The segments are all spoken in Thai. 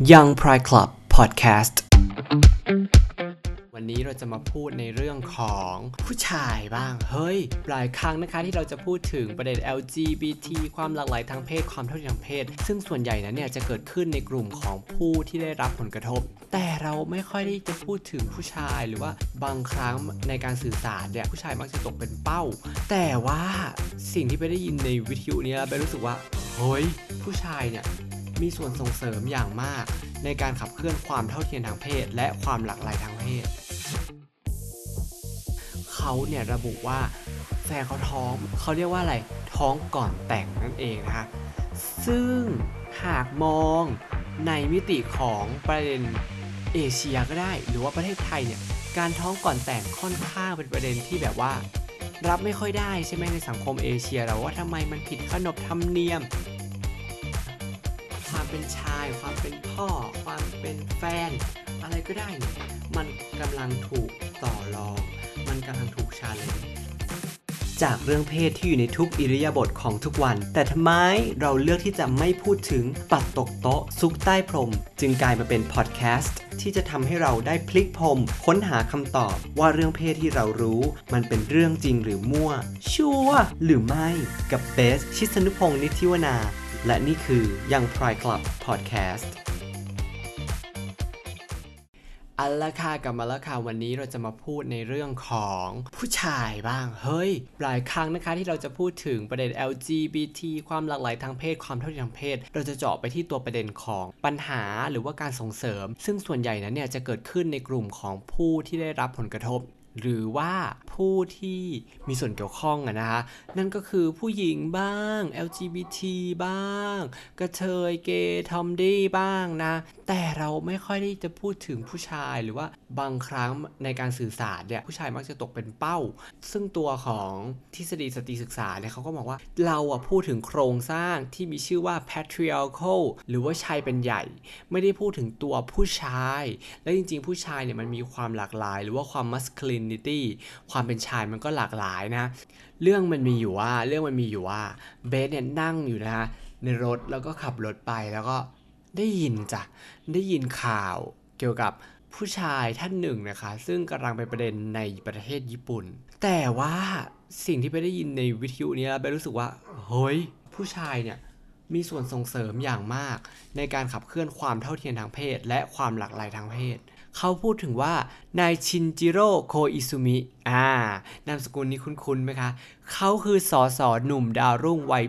Young Pride Club Podcast วันนี้เราจะมาพูดในเรื่องของผู้ชายบ้าง เฮ้ย หลายครั้งนะคะที่เราจะพูดถึงประเด็น LGBT ความหลากหลายทางเพศ ความเท่าเทียมทางเพศ ซึ่งส่วนใหญ่นั้นเนี่ยจะเกิดขึ้นในกลุ่มของผู้ที่ได้รับผลกระทบ แต่เราไม่ค่อยได้จะพูดถึงผู้ชายหรือว่าบางครั้งในการสื่อสารเนี่ยผู้ชายมักจะตกเป็นเป้า แต่ว่าสิ่งที่ไปได้ยินในวิทยุนี้ไปรู้สึกว่า เฮ้ย ผู้ชายเนี่ย มีส่วนส่งเสริมอย่างมาก ในการขับเคลื่อนความเท่าเทียมทางเพศ และความหลากหลายทางเพศ เขาเนี่ยระบุว่าแฟนเขาท้องเขาเรียกว่าอะไรท้องก่อนแต่งนั่นเองนะคะซึ่งหากมองในมิติของประเด็นเอเชียก็ได้ หรือว่าประเทศไทยเนี่ยการท้องก่อนแต่งค่อนข้างเป็นประเด็นที่แบบว่า รับไม่ค่อยได้ใช่ไหมในสังคมเอเชียเราว่าทำไมมันผิดขนบธรรมเนียม เป็นชาย ความเป็นพ่อ ความเป็นแฟน อะไรก็ได้เนี่ยมันกำลังถูกต่อรอง มันกำลังถูก challenge จากเรื่องเพศที่อยู่ในทุกอิริยาบถของทุกวัน แต่ทำไมเราเลือกที่จะไม่พูดถึงปัดตกโต๊ะ ซุกใต้พรม จึงกลายมาเป็นพอดแคสต์ที่จะทำให้เราได้พลิกพรมค้นหาคำตอบว่าเรื่องเพศที่เรารู้ มันเป็นเรื่องจริงหรือมั่ว ชัวร์หรือไม่กับเบสชิสนุพงศ์นิธิวนา และนี่คือยัง Pride Club Podcast อัลละค่ะกลับมาแล้วค่ะวันนี้เราจะมาพูดในเรื่องของผู้ชายบ้าง เฮ้ย หลายครั้งนะคะที่เราจะพูดถึงประเด็น LGBT ความหลากหลายทางเพศความเท่าเทียมทางเพศ เราจะเจาะไปที่ตัวประเด็นของปัญหาหรือว่าการส่งเสริม ซึ่งส่วนใหญ่นั้นเนี่ยจะเกิดขึ้นในกลุ่มของผู้ที่ได้รับผลกระทบ หรือว่าผู้ที่มีส่วนเกี่ยวข้องนะคะ นั่นก็คือผู้หญิงบ้าง LGBT บ้าง กระเทยเกย์ทอมดี้บ้างนะ แต่เราไม่ค่อยได้จะพูดถึงผู้ชายหรือว่าบางครั้งในการสื่อสารเนี่ยผู้ชายมักจะตกเป็นเป้า ซึ่งตัวของทฤษฎีสตรีศึกษาเนี่ยเขาก็บอกว่าเราอะพูดถึงโครงสร้างที่มีชื่อว่า patriarchal หรือว่าชายเป็นใหญ่ ไม่ได้พูดถึงตัวผู้ชาย และจริงๆ ผู้ชายเนี่ยมันมีความหลากหลาย หรือว่าความ masculinity ความเป็นชายมันก็หลากหลายนะ เรื่องมันมีอยู่ว่าเรื่องมันมีอยู่ว่าเบสเนี่ยนั่งอยู่นะในรถแล้วก็ขับรถไปแล้วก็ได้ยินจ้ะได้ยินข่าวเกี่ยวกับผู้ชายท่านหนึ่งนะคะ ซึ่งกำลังเป็นประเด็นในประเทศญี่ปุ่น แต่ว่าสิ่งที่ไปได้ยินในวิทยุนี้ไปรู้สึกว่าเฮ้ยผู้ชายเนี่ยมีส่วนส่งเสริมอย่างมาก ในการขับเคลื่อนความเท่าเทียมทางเพศ และความหลากหลายทางเพศ เขาพูดถึงว่านายชินจิโร่โคอิซุมิอ่านามสกุลนี้คุ้นๆไหมคะ เขาคือสอสอหนุ่มดาวรุ่งวัย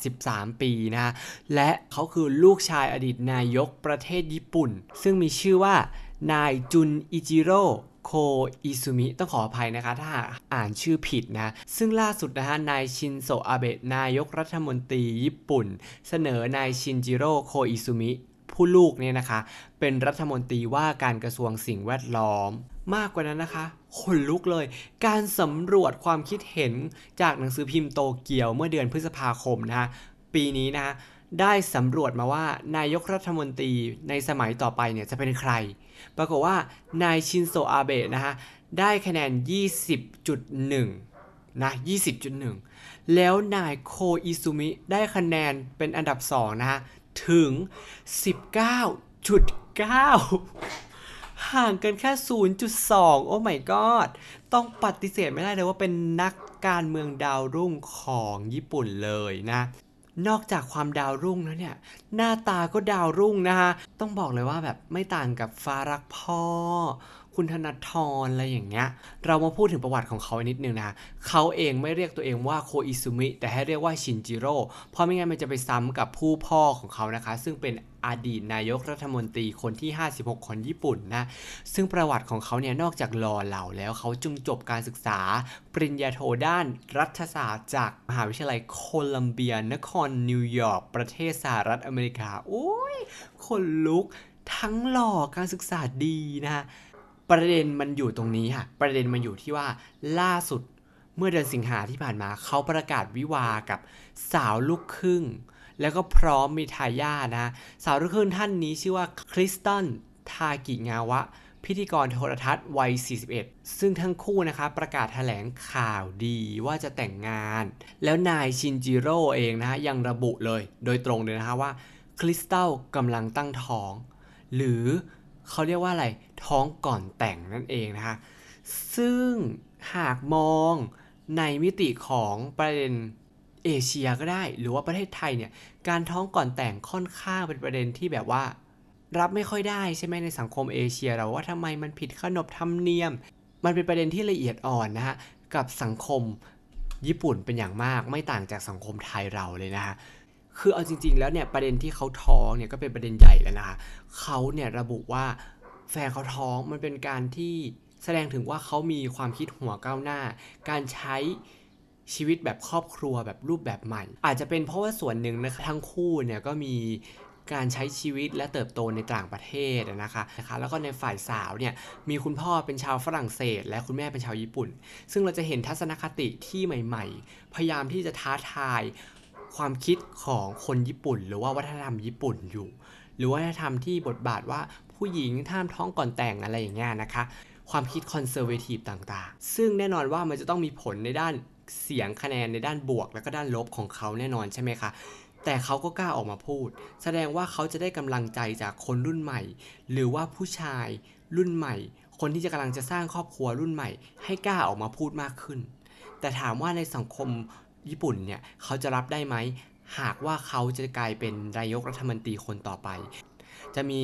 83 ปีนะฮะและเขาคือลูกชายอดีตนายกประเทศญี่ปุ่น ซึ่งมีชื่อว่านายจุนอิจิโร่โคอิซุมิต้องขออภัยนะคะ ถ้าอ่านชื่อผิดนะ ซึ่งล่าสุดนะฮะนายชินโซอาเบะนายกรัฐมนตรีญี่ปุ่น เสนอนายชินจิโร่โคอิซุมิ ผู้ลูกเนี่ยนะคะ เป็นรัฐมนตรีว่าการกระทรวงสิ่งแวดล้อม มากกว่านั้นนะคะขนลุกเลย การสำรวจความคิดเห็นจากหนังสือพิมพ์โตเกียวเมื่อเดือนพฤษภาคมนะคะปีนี้นะได้สำรวจมาว่านายกรัฐมนตรีในสมัยต่อไปเนี่ยจะเป็นใคร ปรากฏว่านายชินโซอาเบะนะฮะได้คะแนน 20.1 นะ 20.1 แล้วนายโคอิซุมิได้คะแนนเป็นอันดับ 2 นะฮะ ถึง 19.9 ห่างกันแค่ 0.2 โอ้ my god ต้องปฏิเสธไม่ได้เลยว่าเป็นนักการเมืองดาวรุ่งของญี่ปุ่นเลยนะนอกจากความดาวรุ่งแล้วเนี่ย หน้าตาก็ดาวรุ่งนะฮะ ต้องบอกเลยว่าแบบไม่ต่างกับฟารักพ่อ คุณธนาธรอะไรอย่างเงี้ย เรามาพูดถึงประวัติของเขานิดนึงนะเขาเองไม่เรียกตัวเองว่าโคอิซุมิ แต่ให้เรียกว่าชินจิโร่ เพราะไม่งั้นมันจะไปซ้ำกับผู้พ่อของเขานะคะ ซึ่งเป็นอดีตนายกรัฐมนตรีคนที่ 56 ของญี่ปุ่นนะ ซึ่งประวัติของเขาเนี่ยนอกจากรอเหล่าแล้วเขาจึงจบการศึกษา ปริญญาโทด้านรัฐศาสตร์จากมหาวิทยาลัยโคลัมเบียนครนิวยอร์กประเทศสหรัฐอเมริกา โอ้ยคนลุกทั้งหล่อการศึกษาดีนะ ประเด็นมันอยู่ตรงนี้ค่ะ ประเด็นมันอยู่ที่ว่าล่าสุดเมื่อเดือนสิงหาที่ผ่านมา เขาประกาศวิวากับสาวลูกครึ่ง แล้วก็พร้อมมีทายาทนะ สาวลูกครึ่งท่านนี้ชื่อว่าคริสตันทากิงาวะ พิธีกรโทรทัศน์วัย 41 ซึ่งทั้งคู่นะคะประกาศแถลงข่าวดีว่าจะแต่งงาน แล้วนายชินจิโร่เองนะฮะยังระบุเลย โดยตรงเลยนะคะว่าคริสตัลกำลังตั้งท้อง หรือ เขาเรียกว่าอะไรท้องก่อนแต่งนั่นเองนะคะ ซึ่งหากมองในมิติของประเด็นเอเชียก็ได้ หรือว่าประเทศไทยเนี่ยการท้องก่อนแต่งค่อนข้างเป็นประเด็นที่แบบว่า รับไม่ค่อยได้ใช่ไหมในสังคมเอเชียเราว่าทำไมมันผิดขนบธรรมเนียม มันเป็นประเด็นที่ละเอียดอ่อนนะฮะกับสังคมญี่ปุ่นเป็นอย่างมากไม่ต่างจากสังคมไทยเราเลยนะฮะ คือเอาจริง ๆ แล้วเนี่ยประเด็นที่เขาท้องเนี่ยก็เป็นประเด็นใหญ่แล้วนะคะเขาเนี่ยระบุว่าแฟนเขาท้องมันเป็นการที่แสดงถึงว่าเขามีความคิดหัวก้าวหน้า การใช้ชีวิตแบบครอบครัวแบบรูปแบบใหม่ อาจจะเป็นเพราะว่าส่วนหนึ่งนะคะทั้งคู่เนี่ยก็มีการใช้ชีวิตและเติบโตในต่างประเทศนะคะนะคะ แล้วก็ในฝ่ายสาวเนี่ยมีคุณพ่อเป็นชาวฝรั่งเศส และคุณแม่เป็นชาวญี่ปุ่น ซึ่งเราจะเห็นทัศนคติที่ใหม่ ๆ พยายามที่จะท้าทาย ความคิดของคนญี่ปุ่น หรือว่าวัฒนธรรมญี่ปุ่นอยู่ หรือวัฒนธรรมที่บทบาทว่าผู้หญิงท่ามท้องก่อนแต่งอะไรอย่างเงี้ยนะคะ ความคิดคอนเซอร์เวทีฟต่างๆ ซึ่งแน่นอนว่ามันจะต้องมีผลในด้านเสียงคะแนนในด้านบวก แล้วก็ด้านลบของเขาแน่นอนใช่ไหมคะแต่เขาก็กล้าออกมาพูด แสดงว่าเขาจะได้กำลังใจจากคนรุ่นใหม่ หรือว่าผู้ชายรุ่นใหม่ คนที่จะกำลังจะสร้างครอบครัวรุ่นใหม่ ให้กล้าออกมาพูดมากขึ้น แต่ถามว่าในสังคม ญี่ปุ่นเนี่ยเขาจะรับได้ไหม หากว่าเขาจะกลายเป็นนายกรัฐมนตรีคนต่อไป จะมี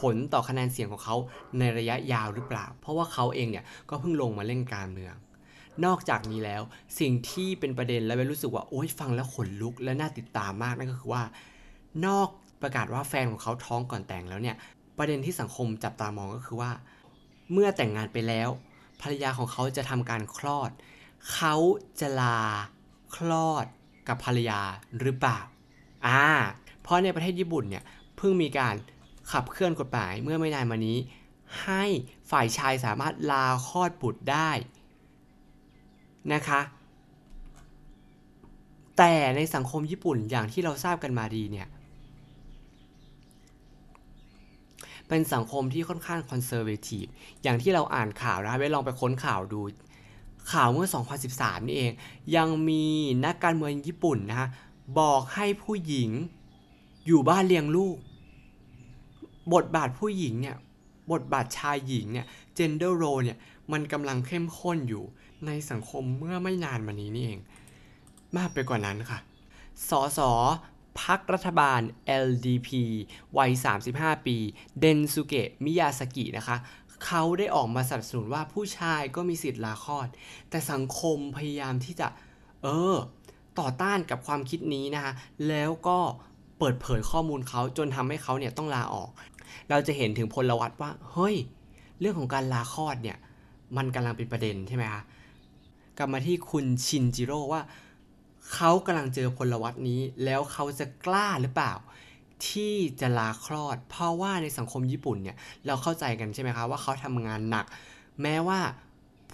ผลต่อคะแนนเสียงของเขาในระยะยาวหรือเปล่า เพราะว่าเขาเองเนี่ยก็เพิ่งลงมาเล่นการเมือง นอกจากนี้แล้วสิ่งที่เป็นประเด็นและเบนรู้สึกว่าโอ๊ยฟังแล้วขนลุกและน่าติดตามมากนั่นก็คือว่า นอกประกาศว่าแฟนของเขาท้องก่อนแต่งแล้วเนี่ยประเด็นที่สังคมจับตามองก็คือว่า เมื่อแต่งงานไปแล้ว ภรรยาของเขาจะทำการคลอด เขาจะลา คลอดกับภรรยาหรือเปล่าอ่าเพราะในประเทศญี่ปุ่นเนี่ยเพิ่งมีการขับเคลื่อนกฎหมายเมื่อไม่นานมานี้ ให้ฝ่ายชายสามารถลาคลอดบุตรได้นะคะ แต่ในสังคมญี่ปุ่นอย่างที่เราทราบกันมาดีเนี่ยเป็นสังคมที่ค่อนข้างคอนเซอร์เวทีฟอย่างที่เราอ่านข่าวนะไปลองไปค้นข่าวดู ข่าวเมื่อ 2013 นี่เอง ยังมีนักการเมืองญี่ปุ่นนะฮะบอกให้ผู้หญิงอยู่บ้านเลี้ยงลูก บทบาทผู้หญิงเนี่ยบทบาทชายหญิงเนี่ย gender role เนี่ยมันกำลังเข้มข้นอยู่ในสังคมเมื่อไม่นานมานี้นี่เอง มากไปกว่านั้นค่ะ สสพักรัฐบาล LDP วัย 35 ปี เดนซุเกะ มิยาสกินะคะ เขาได้ออกมาสนับสนุนว่าผู้ชายก็มีสิทธิ์ลาคลอด แต่สังคมพยายามที่จะ เออ ต่อต้านกับความคิดนี้นะคะแล้วก็เปิดเผยข้อมูลเขาจนทำให้เขาเนี่ยต้องลาออก เราจะเห็นถึงพลวัตว่า เฮ้ย เรื่องของการลาคลอดเนี่ย มันกำลังเป็นประเด็นใช่ไหมคะ กลับมาที่คุณชินจิโร่ว่า เขากำลังเจอพลวัตนี้ แล้วเขาจะกล้าหรือเปล่า ที่จะลาคลอด เพราะว่าในสังคมญี่ปุ่นเนี่ยเราเข้าใจกันใช่ไหมคะว่าเขาทำงานหนัก แม้ว่า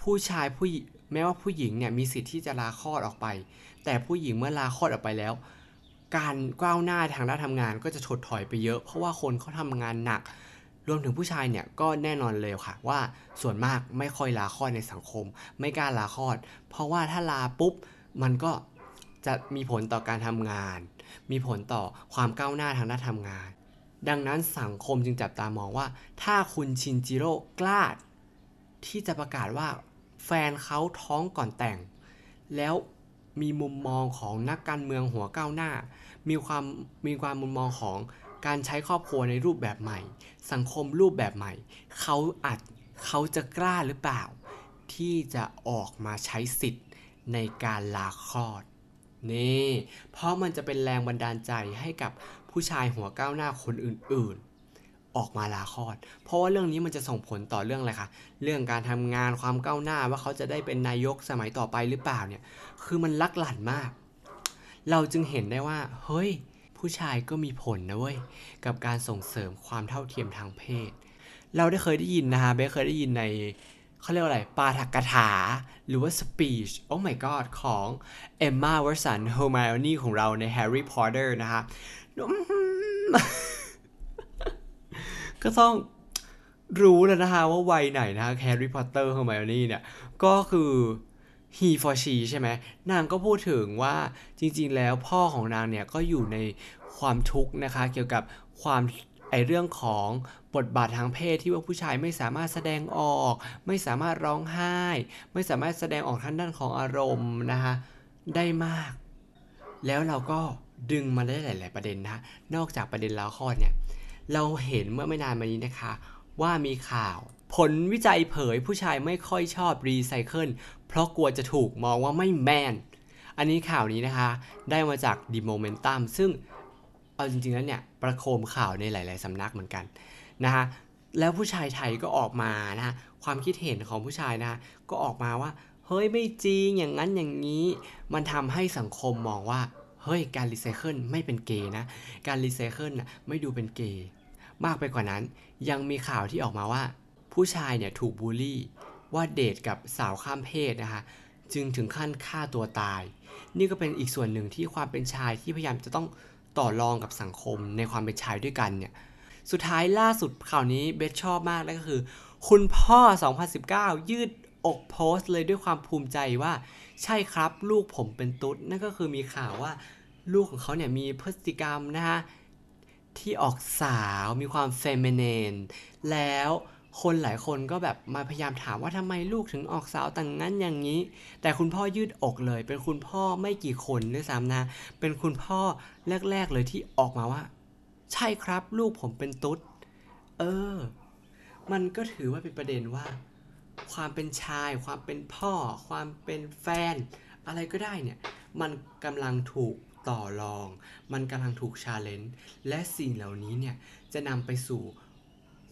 ผู้ชายผู้แม้ว่าผู้หญิงเนี่ยมีสิทธิ์ที่จะลาคลอดออกไป แต่ผู้หญิงเมื่อลาคลอดออกไปแล้ว การก้าวหน้าทางด้านทำงานก็จะถดถอยไปเยอะ เพราะว่าคนเขาทำงานหนัก รวมถึงผู้ชายเนี่ยก็แน่นอนเลยค่ะ ว่าส่วนมากไม่ค่อยลาคลอดในสังคม ไม่กล้าลาคลอด เพราะว่าถ้าลาปุ๊บมันก็จะมีผลต่อการทำงาน มีผลต่อความก้าวหน้าทางด้านทำงาน ดังนั้นสังคมจึงจับตามองว่า ถ้าคุณชินจิโร่กล้าที่จะประกาศว่าแฟนเขาท้องก่อนแต่ง แล้วมีมุมมองของนักการเมืองหัวก้าวหน้า มีความมีความมุมมองของการใช้ครอบครัวในรูปแบบใหม่ สังคมรูปแบบใหม่ เขาอาจเขาจะกล้าหรือเปล่า ที่จะออกมาใช้สิทธิ์ในการลาคลอด นี่ เพราะมันจะเป็นแรงบันดาลใจให้กับผู้ชายหัวก้าวหน้าคนอื่นๆ ออกมาลาคลอด เพราะว่าเรื่องนี้มันจะส่งผลต่อเรื่องอะไรคะ เรื่องการทำงานความก้าวหน้าว่าเขาจะได้เป็นนายกสมัยต่อไปหรือเปล่าเนี่ย คือมันลักหลั่นมาก เราจึงเห็นได้ว่า เฮ้ย ผู้ชายก็มีผลนะเว้ย กับการส่งเสริมความเท่าเทียมทางเพศ เราได้เคยได้ยินนะฮะเบสเคยได้ยินใน เขาเรียกว่าอะไร ปาฐกถา หรือว่า speech โอ้ my god ของ Emma Watson Hermione ของเราใน Harry Potter นะฮะก็ต้องรู้แล้วนะฮะว่าวัยไหนนะฮะ Harry Potter Hermione เนี่ย ก็คือ he for she ใช่ไหมนางก็พูดถึงว่าจริงๆแล้วพ่อของนางเนี่ย ก็อยู่ในความทุกข์นะคะ เกี่ยวกับความ อเรื่องของบทบาททางเพศที่ว่าผู้ชายไม่สามารถแสดงออก ไม่สามารถร้องไห้ ไม่สามารถแสดงออกทางด้านของอารมณ์นะคะได้มาก แล้วเราก็ดึงมาได้หลาย ๆ ประเด็นนะนอกจากประเด็นแล้วข้อเนี่ยเราเห็นเมื่อไม่นานมานี้นะคะ ว่ามีข่าว ผลวิจัยเผยผู้ชายไม่ค่อยชอบรีไซเคิลเพราะกลัวจะถูกมองว่าไม่แมนอันนี้ข่าวนี้นะคะ ได้มาจาก The Momentum ซึ่ง เอาจริงๆแล้วเนี่ยประโคมข่าวในหลาย ๆสำนักเหมือนกันนะคะแล้วผู้ชายไทยก็ออกมานะความคิดเห็นของผู้ชายนะก็ออกมาว่าเฮ้ยไม่จริงอย่างนั้นอย่างนี้ มันทำให้สังคมมองว่าเฮ้ยการรีไซเคิลไม่เป็นเกย์นะ การรีไซเคิลน่ะไม่ดูเป็นเกย์มากไปกว่านั้น ยังมีข่าวที่ออกมาว่า ผู้ชายเนี่ยถูกบูลลี่ ว่าเดทกับสาวข้ามเพศนะคะจึงถึงขั้นฆ่าตัวตาย นี่ก็เป็นอีกส่วนหนึ่งที่ความเป็นชายที่พยายามจะต้อง ต่อรองกับสังคมในความเป็นชายด้วยกันเนี่ยสุดท้ายล่าสุดข่าวนี้เบสชอบมากนั่นก็คือ คุณพ่อ 2019 ยืดอกโพสต์เลยด้วยความภูมิใจว่าใช่ครับลูกผมเป็นตุ๊ด นั่นก็คือมีข่าวว่าลูกของเขาเนี่ยมีพฤติกรรมนะฮะที่ออกสาวมีความเฟมินีนแล้ว คนหลายคนก็แบบมาพยายามถามว่าทำไมลูกถึงออกสาวต่างนั้นอย่างนี้ แต่คุณพ่อยืดอกเลย เป็นคุณพ่อไม่กี่คนด้วยซ้ำนะ เป็นคุณพ่อแรก ๆ เลยที่ออกมาว่า ใช่ครับ ลูกผมเป็นตุ๊ด เออ มันก็ถือว่าเป็นประเด็นว่า ความเป็นชาย ความเป็นพ่อ ความเป็นแฟน อะไรก็ได้เนี่ย มันกำลังถูกต่อรอง มันกำลังถูกชาเลนจ์และสิ่งเหล่านี้เนี่ยจะนำไปสู่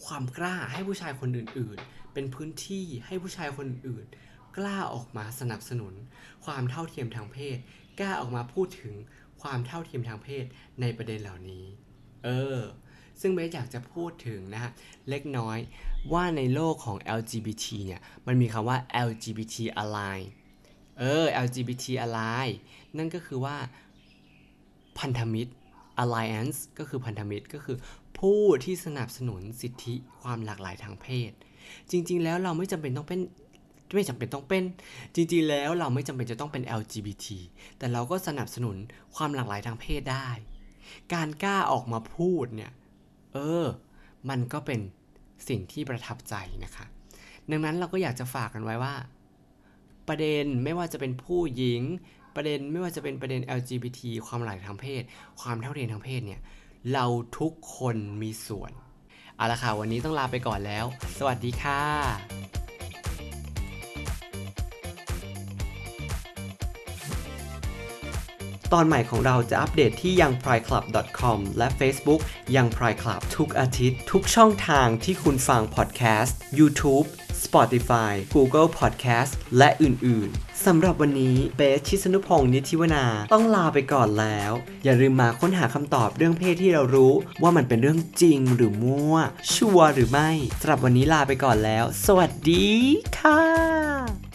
ความกล้าให้ผู้ชายคนอื่น ๆ เป็นพื้นที่ให้ผู้ชายคนอื่น กล้าออกมาสนับสนุน ความเท่าเทียมทางเพศ กล้าออกมาพูดถึงความเท่าเทียมทางเพศในประเด็นเหล่านี้ เออ ซึ่งเบสอยากจะพูดถึงนะฮะเล็กน้อยว่าในโลกของ LGBT เนี่ย มันมีคำว่า LGBT ally เออ LGBT ally นั่นก็คือว่าพันธมิตร alliance ก็คือพันธมิตรก็คือ ผู้ที่สนับสนุนสิทธิความหลากหลายทางเพศ จริง ๆ แล้วเราไม่จำเป็นต้องเป็นไม่จำเป็นต้องเป็น จริง ๆ แล้วเราไม่จำเป็นจะต้องเป็น LGBT แต่เราก็สนับสนุนความหลากหลายทางเพศได้ การกล้าออกมาพูดเนี่ยเออ มันก็เป็นสิ่งที่ประทับใจนะคะ ดังนั้นเราก็อยากจะฝากกันไว้ว่า ประเด็นไม่ว่าจะเป็นผู้หญิง ประเด็นไม่ว่าจะเป็นประเด็น LGBT ความหลากหลายทางเพศ ความเท่าเทียมทางเพศเนี่ย เราทุกคนมีส่วน เอาละค่ะ วันนี้ต้องลาไปก่อนแล้ว สวัสดีค่ะตอนใหม่ของเราจะอัปเดตที่ยัง p r i c l u b c o m และ Facebook ยัง p r i Club ทุกอาทิตย์ ทุกช่องทางที่คุณฟัง podcast YouTube Spotify Google Podcast และอื่นๆ สำหรับวันนี้เบสชิสนุพงศ์นิติวนาต้องลาไปก่อนแล้ว อย่าลืมมาค้นหาคำตอบเรื่องเพศที่เรารู้ ว่ามันเป็นเรื่องจริงหรือมั่ว ชัวร์หรือไม่สำหรับวันนี้ลาไปก่อนแล้ว สวัสดีค่ะ